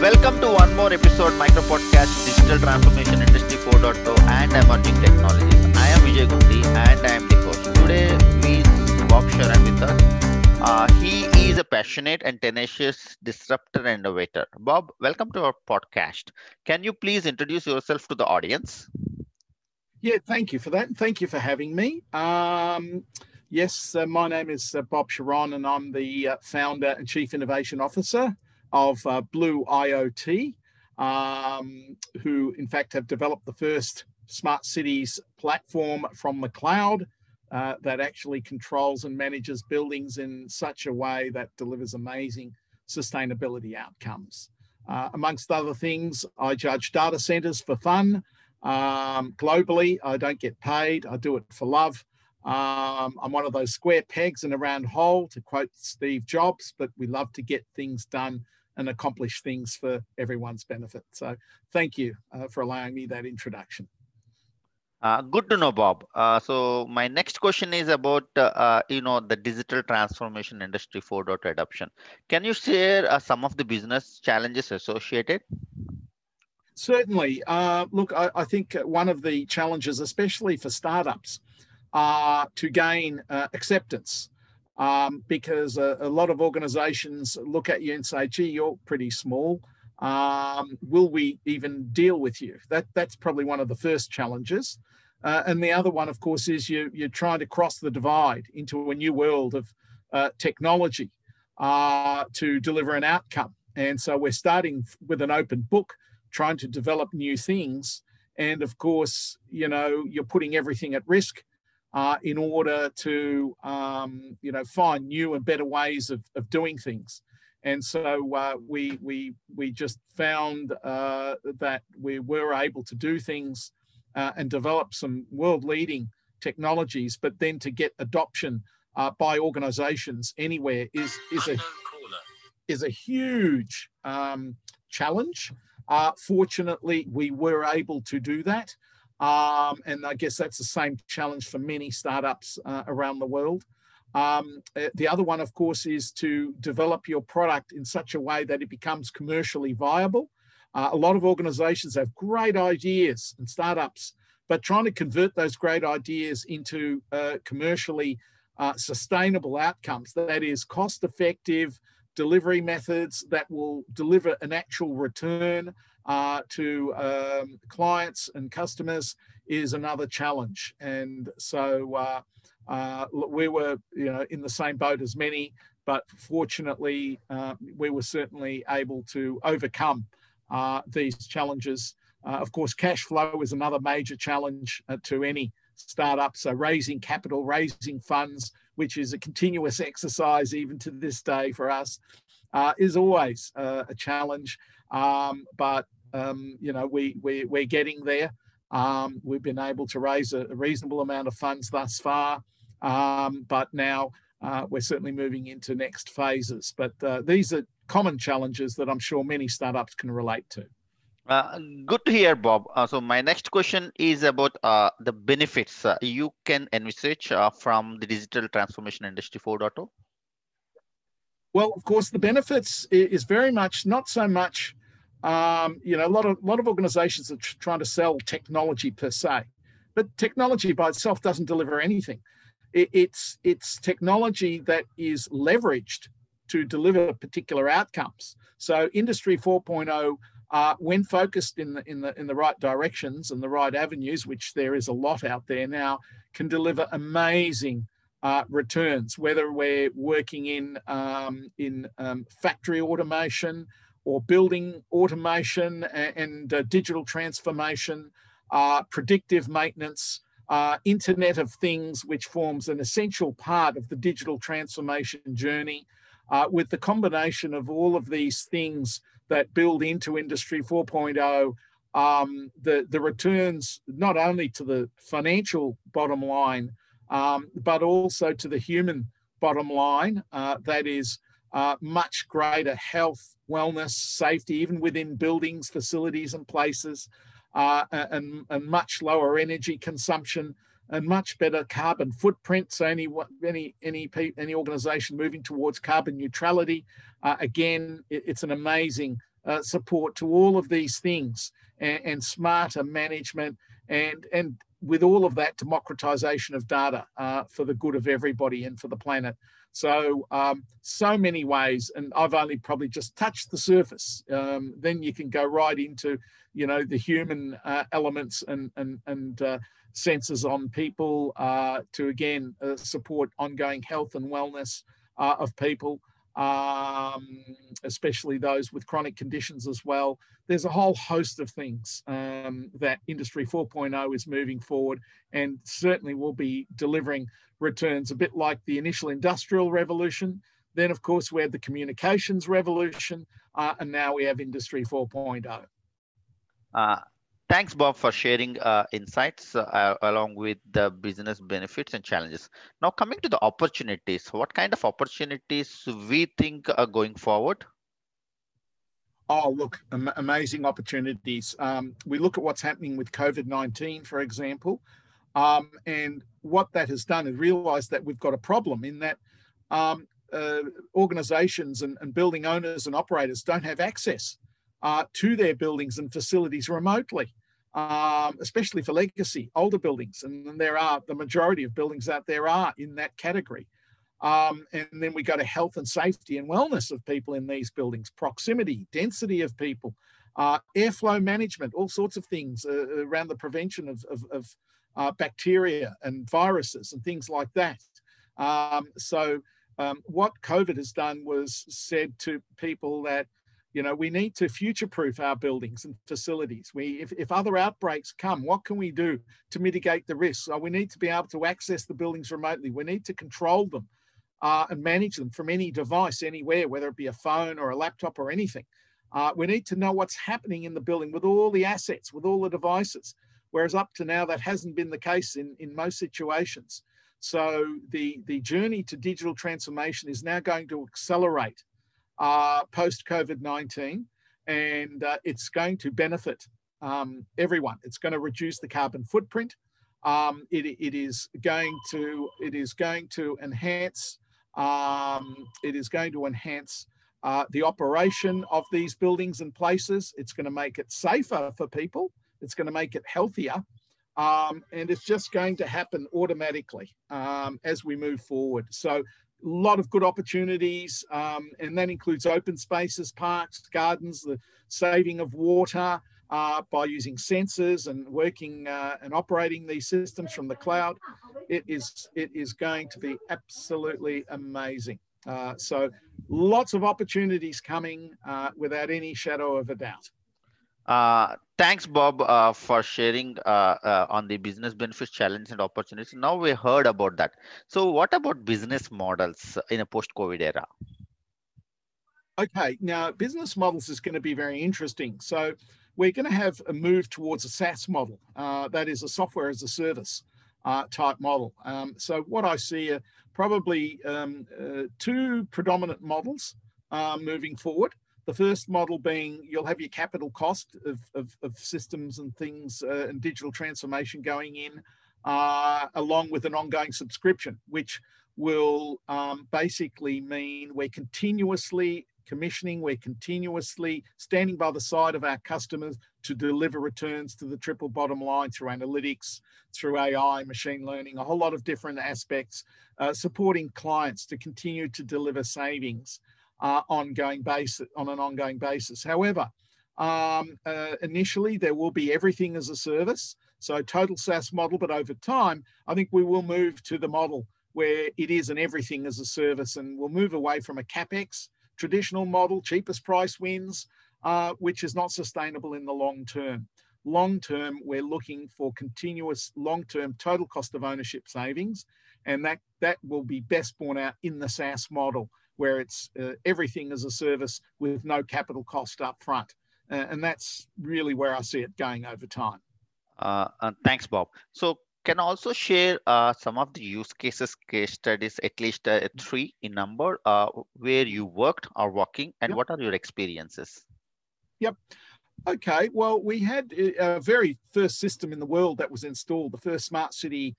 Welcome to one more episode Micro Podcast Digital Transformation Industry 4.0 and Emerging Technologies. I am Vijay Gundi and I am the host. Today we Bob Sharon with us. Uh, he is a passionate and tenacious disruptor and innovator. Bob, welcome to our podcast. Can you please introduce yourself to the audience? Yeah, thank you for that. Thank you for having me. Um, yes, uh, my name is uh, Bob Sharon, and I'm the uh, founder and chief innovation officer of uh, Blue IoT, um, who in fact have developed the first smart cities platform from the cloud uh, that actually controls and manages buildings in such a way that delivers amazing sustainability outcomes. Uh, amongst other things, I judge data centers for fun. Um, globally, I don't get paid, I do it for love. Um, I'm one of those square pegs in a round hole, to quote Steve Jobs, but we love to get things done and accomplish things for everyone's benefit. So, thank you uh, for allowing me that introduction. Uh, good to know, Bob. Uh, so my next question is about uh, uh you know the digital transformation industry 4.0 adoption. Can you share uh, some of the business challenges associated? Certainly. Uh, look, I, I, think one of the challenges, especially for startups, are to gain acceptance. Um, because a, a, lot of organizations look at you and say, gee, you're pretty small. Um, will we even deal with you? That, that's probably one of the first challenges. Uh, and the other one, of course, is you, you're trying to cross the divide into a new world of uh, technology uh, to deliver an outcome. And so we're starting with an open book, trying to develop new things. And of course, you know, you're putting everything at risk uh, in order to, um, you know, find new and better ways of, of doing things. And so uh, we, we, we just found uh, that we were able to do things uh, and develop some world leading technologies, but then to get adoption uh, by organizations anywhere is, is, a, is a huge um, challenge. Uh, fortunately, we were able to do that. Um, and I guess that's the same challenge for many startups uh, around the world. Um, uh, the other one, of course, is to develop your product in such a way that it becomes commercially viable uh, a lot of organizations have great ideas and startups, but trying to convert those great ideas into uh, commercially uh, sustainable outcomes, that is, cost effective delivery methods that will deliver an actual return uh, to um, clients and customers, is another challenge. And so uh, uh, we were, you know, in the same boat as many, but fortunately, we were certainly able to overcome uh, these challenges. Uh, of course, cash flow is another major challenge uh, to any startup. So, raising capital, raising funds, which is a continuous exercise even to this day for us, uh, is always uh, a challenge. Um, but um, you know, we, we we're getting there. Um, we've been able to raise a, a, reasonable amount of funds thus far, um, but now uh, we're certainly moving into next phases. But uh, these are common challenges that I'm sure many startups can relate to. Uh, good to hear, Bob. Uh, so my next question is about uh, the benefits uh, you can envisage uh, from the digital transformation industry 4.0. Well, of course, the benefits is very much not so much. Um, you know, a lot of lot of organizations are trying to sell technology per se, but technology by itself doesn't deliver anything. It, it's it's technology that is leveraged to deliver particular outcomes. So Industry 4.0, uh, when focused in the in the in the right directions and the right avenues, which there is a lot out there now, can deliver amazing uh, returns. Whether we're working in um, in um, factory automation or building automation and, and uh, digital transformation, uh, predictive maintenance. Uh, Internet of Things, which forms an essential part of the digital transformation journey, with the combination of all of these things that build into Industry 4.0, um, the, the returns not only to the financial bottom line, um, but also to the human bottom line. Uh, that is uh, much greater health, wellness, safety, even within buildings, facilities, and places, uh, and, and much lower energy consumption and much better carbon footprint. So any any any any organization moving towards carbon neutrality, uh, again, it, it's an amazing uh, support to all of these things and, and, smarter management and, and with all of that democratization of data uh, for the good of everybody and for the planet. So, um, so many ways, and I've only probably just touched the surface. Um, then you can go right into, you know, the human uh, elements and and and uh, sensors on people uh, to again uh, support ongoing health and wellness uh, of people um, especially those with chronic conditions as well. There's a whole host of things um, that Industry 4.0 is moving forward and certainly will be delivering returns a bit like the initial industrial revolution. Then, of course, we had the communications revolution, uh, and now we have Industry 4.0. Uh, Thanks, Bob, for sharing uh, insights uh, along with the business benefits and challenges. Now, coming to the opportunities, what kind of opportunities we think are going forward? Oh, look, am amazing opportunities. Um, we look at what's happening with COVID 19, for example, um, and what that has done is realized that we've got a problem in that um, uh, organizations and, and building owners and operators don't have access uh, to their buildings and facilities remotely, um, especially for legacy, older buildings. And there are the majority of buildings out there are in that category. Um, and then we go to health and safety and wellness of people in these buildings, proximity, density of people, uh, airflow management, all sorts of things uh, around the prevention of, of, of uh, bacteria and viruses and things like that. Um, so, um, what COVID has done was said to people that you know, we need to future-proof our buildings and facilities. We, if, if other outbreaks come, what can we do to mitigate the risks? So we need to be able to access the buildings remotely. We need to control them uh, and manage them from any device anywhere, whether it be a phone or a laptop or anything. Uh, we need to know what's happening in the building with all the assets, with all the devices. Whereas up to now, that hasn't been the case in, in most situations. So the, the journey to digital transformation is now going to accelerate uh, post COVID 19, and uh, it's going to benefit um, everyone. It's going to reduce the carbon footprint. Um, it, it is going to it is going to enhance um, it is going to enhance uh, the operation of these buildings and places. It's going to make it safer for people. It's going to make it healthier. Um, and it's just going to happen automatically um, as we move forward. So a lot of good opportunities, um, and that includes open spaces, parks, gardens, the saving of water uh, by using sensors and working uh, and operating these systems from the cloud. It is it is going to be absolutely amazing. Uh, so, lots of opportunities coming uh, without any shadow of a doubt. Uh, thanks, Bob, uh, for sharing uh, uh, on the business benefits, challenges, and opportunities. Now we heard about that. So, what about business models in a post-COVID era? Okay, now business models is going to be very interesting. So, we're going to have a move towards a SaaS model. Uh, that is a software as a service type model. Um, so, what I see are probably um, two predominant models moving forward. The first model being you'll have your capital cost of, of, of systems and things uh, and digital transformation going in, uh, along with an ongoing subscription, which will um, basically mean we're continuously commissioning, we're continuously standing by the side of our customers to deliver returns to the triple bottom line through analytics, through AI, machine learning, a whole lot of different aspects, uh, supporting clients to continue to deliver savings uh, ongoing basis on an ongoing basis. However, um, uh, initially there will be everything as a service, so total SaaS model. But over time, I think we will move to the model where it is an everything as a service, and we'll move away from a capex traditional model, cheapest price wins, uh, which is not sustainable in the long term. Long term, we're looking for continuous long term total cost of ownership savings, and that that will be best borne out in the SaaS model where it's uh, everything as a service with no capital cost up front. Uh, and that's really where I see it going over time. Uh, thanks, Bob. So can also share uh, some of the use cases, case studies, at least uh, three in number, uh, where you worked or working, and yep. what are your experiences? Yep. Okay. Well, we had a very first system in the world that was installed, the first smart city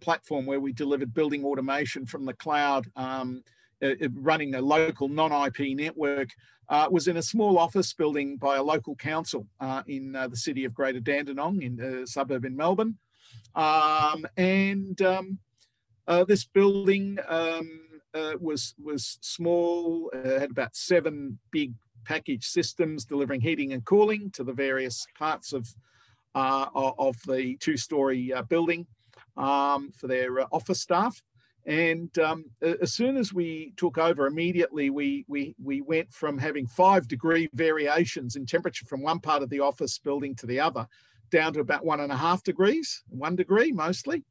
platform where we delivered building automation from the cloud. Um, uh, uh, running a local non-IP network uh, was in a small office building by a local council uh, in uh, the city of Greater Dandenong in a suburb in Melbourne. Um, and um, uh, this building um, uh, was, was small, uh, had about seven big package systems delivering heating and cooling to the various parts of, of the two-story building um, for their office staff. And um, as soon as we took over, immediately we, we, we went from having five degree variations in temperature from one part of the office building to the other down to about one and a half degrees, one degree mostly.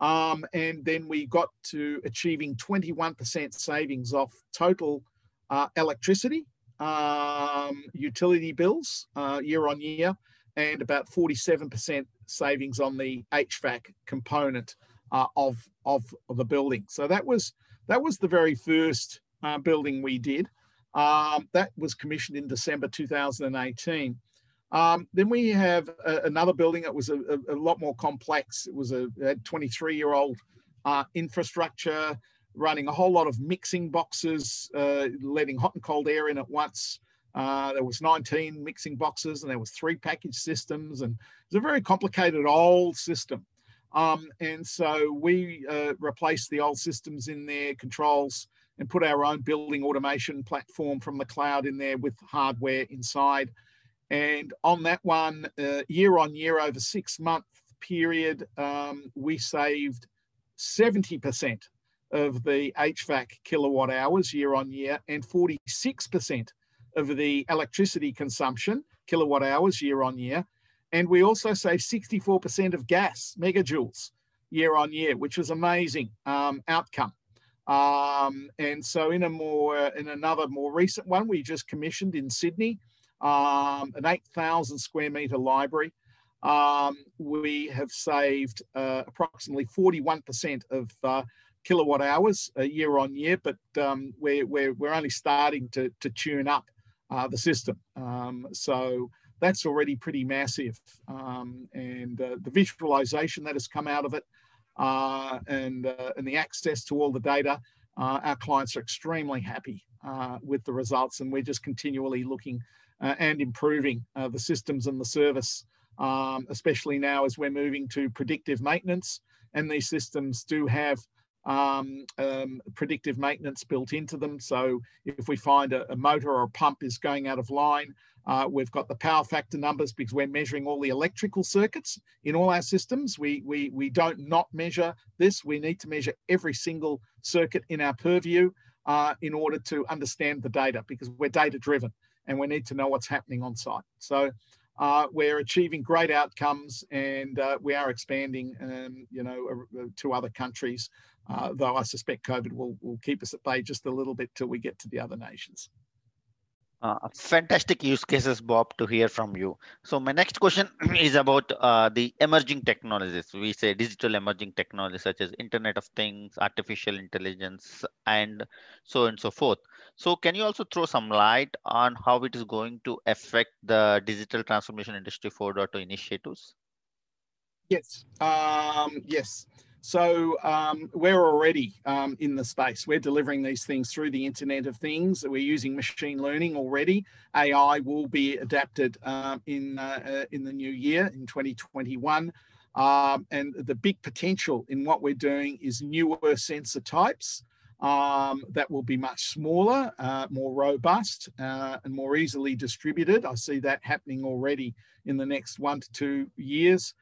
Um, and then we got to achieving 21% savings off total uh, electricity, um, utility bills uh, year on year, and about 47% savings on the HVAC component uh, of, of, the building. So that was that was the very first uh, building we did. Um, that was commissioned in December 2018. Um, then we have a, another building that was a, a, a, lot more complex. It was a 23 year old uh, infrastructure running a whole lot of mixing boxes, uh, letting hot and cold air in at once. Uh, there was 19 mixing boxes and there was three package systems and it's a very complicated old system. Um, and so we uh, replaced the old systems in their controls and put our own building automation platform from the cloud in there with hardware inside. And on that one, uh, year on year, over six month period, um, we saved 70% of the HVAC kilowatt hours year on year and 46% of the electricity consumption kilowatt hours year on year and we also save 64% of gas megajoules year on year, which was amazing um, outcome. Um, and so in a more, in another more recent one, we just commissioned in Sydney, um, an 8,000 square meter library. Um, we have saved uh, approximately 41% of uh, kilowatt hours uh, year on year, but um, we're, we're, we're only starting to, to tune up uh, the system. Um, so that's already pretty massive. Um, and uh, the visualization that has come out of it uh, and, uh, and the access to all the data, uh, our clients are extremely happy uh, with the results. And we're just continually looking uh, and improving the systems and the service, um, especially now as we're moving to predictive maintenance. And these systems do have um, um, predictive maintenance built into them. So if we find a, a, motor or a pump is going out of line, uh, we've got the power factor numbers because we're measuring all the electrical circuits in all our systems. We, we, we don't not measure this. We need to measure every single circuit in our purview uh, in order to understand the data because we're data driven and we need to know what's happening on site. So uh, we're achieving great outcomes and uh, we are expanding, um, you know, to other countries, uh, though I suspect COVID will, will keep us at bay just a little bit till we get to the other nations. Uh, fantastic use cases, Bob, to hear from you. So my next question is about uh, the emerging technologies. We say digital emerging technologies such as Internet of Things, artificial intelligence, and so on and so forth. So can you also throw some light on how it is going to affect the digital transformation industry 4.0 initiatives? Yes, um, yes. So um, we're already um, in the space. We're delivering these things through the Internet of Things. We're using machine learning already. AI will be adapted um, in uh, uh, in the new year in 2021. Um, and the big potential in what we're doing is newer sensor types um, that will be much smaller, uh, more robust, uh, and more easily distributed. I see that happening already in the next one to two years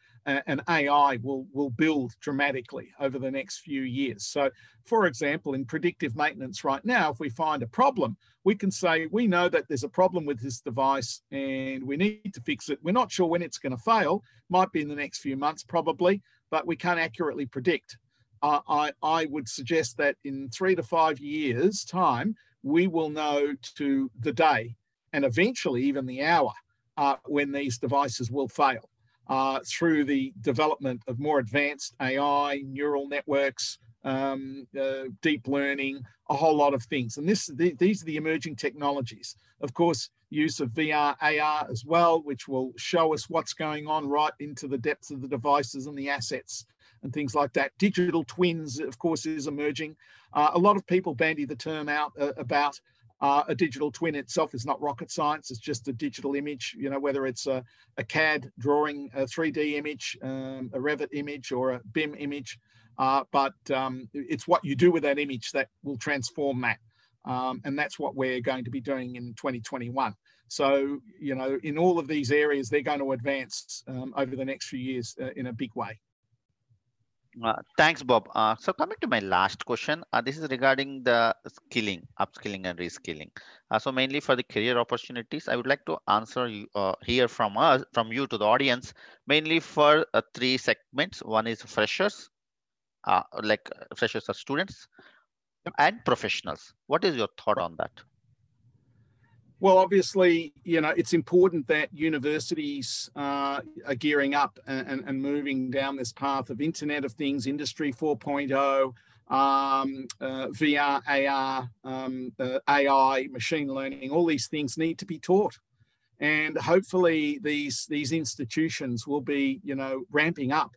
and AI will, will build dramatically over the next few years. So, for example, in predictive maintenance right now, if we find a problem, we can say, we know that there's a problem with this device and we need to fix it. We're not sure when it's going to fail, might be in the next few months probably, but we can't accurately predict. Uh, I, I would suggest that in three to five years' time, we will know to the day and eventually even the hour uh, when these devices will fail uh, through the development of more advanced AI, neural networks, um, uh, deep learning, a whole lot of things. And this, the, these are the emerging technologies. Of course, use of VR, AR as well, which will show us what's going on right into the depths of the devices and the assets and things like that. Digital twins, of course, is emerging. Uh, a lot of people bandy the term out uh, about Uh, a digital twin itself is not rocket science. It's just a digital image, you know, whether it's a, a CAD drawing, a 3D image, um, a Revit image, or a BIM image. Uh, but um, it's what you do with that image that will transform that. Um, and that's what we're going to be doing in 2021. So, you know, in all of these areas, they're going to advance um, over the next few years uh, in a big way. Uh, thanks, Bob. Uh, so coming to my last question, uh, this is regarding the skilling, upskilling and reskilling. Uh, so mainly for the career opportunities, I would like to answer you uh, here from us, from you to the audience, mainly for uh, three segments. One is freshers, like freshers are students, yep. and professionals. What is your thought on that? Well, obviously, you know, it's important that universities uh, are gearing up and, and, moving down this path of Internet of Things, Industry 4.0, um, uh, VR, AR, um, uh, AI, machine learning. All these things need to be taught, and hopefully, these these institutions will be, you know, ramping up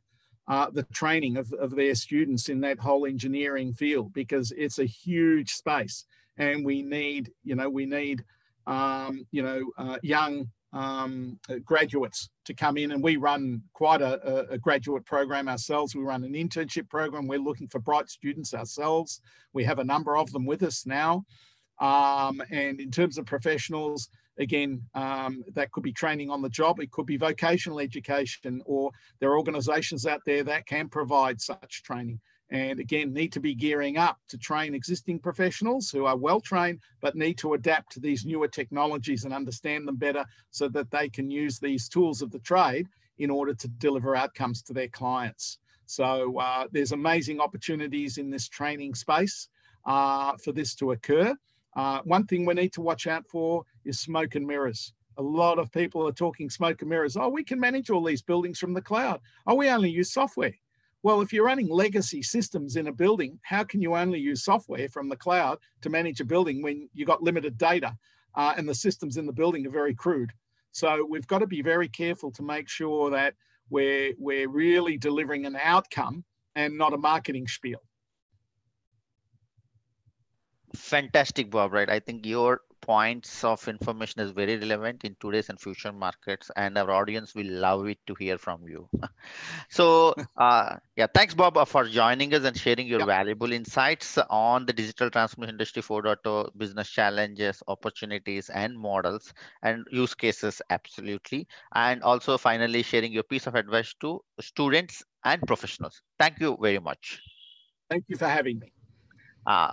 uh, the training of, of their students in that whole engineering field because it's a huge space, and we need, you know, we need um, you know, uh, young um, uh, graduates to come in, and we run quite a, a, graduate program ourselves. We run an internship program. We're looking for bright students ourselves. We have a number of them with us now. Um, and in terms of professionals, again, um, that could be training on the job. It could be vocational education, or there are organisations out there that can provide such training and again need to be gearing up to train existing professionals who are well trained but need to adapt to these newer technologies and understand them better so that they can use these tools of the trade in order to deliver outcomes to their clients. So uh, there's amazing opportunities in this training space uh, for this to occur. Uh, one thing we need to watch out for is smoke and mirrors. A lot of people are talking smoke and mirrors. Oh we can manage all these buildings from the cloud. Oh we only use software well, if you're running legacy systems in a building, how can you only use software from the cloud to manage a building when you've got limited data uh, and the systems in the building are very crude? So we've got to be very careful to make sure that we're, we're really delivering an outcome and not a marketing spiel. Fantastic, Bob, right? I think your points of information is very relevant in today's and future markets and our audience will love it to hear from you. So uh, yeah thanks bob uh, for joining us and sharing your valuable insights on the digital transformation industry 4.0 business challenges opportunities and models and use cases absolutely. And also finally sharing your piece of advice to students and professionals. Thank you very much. Thank you for having me. Uh,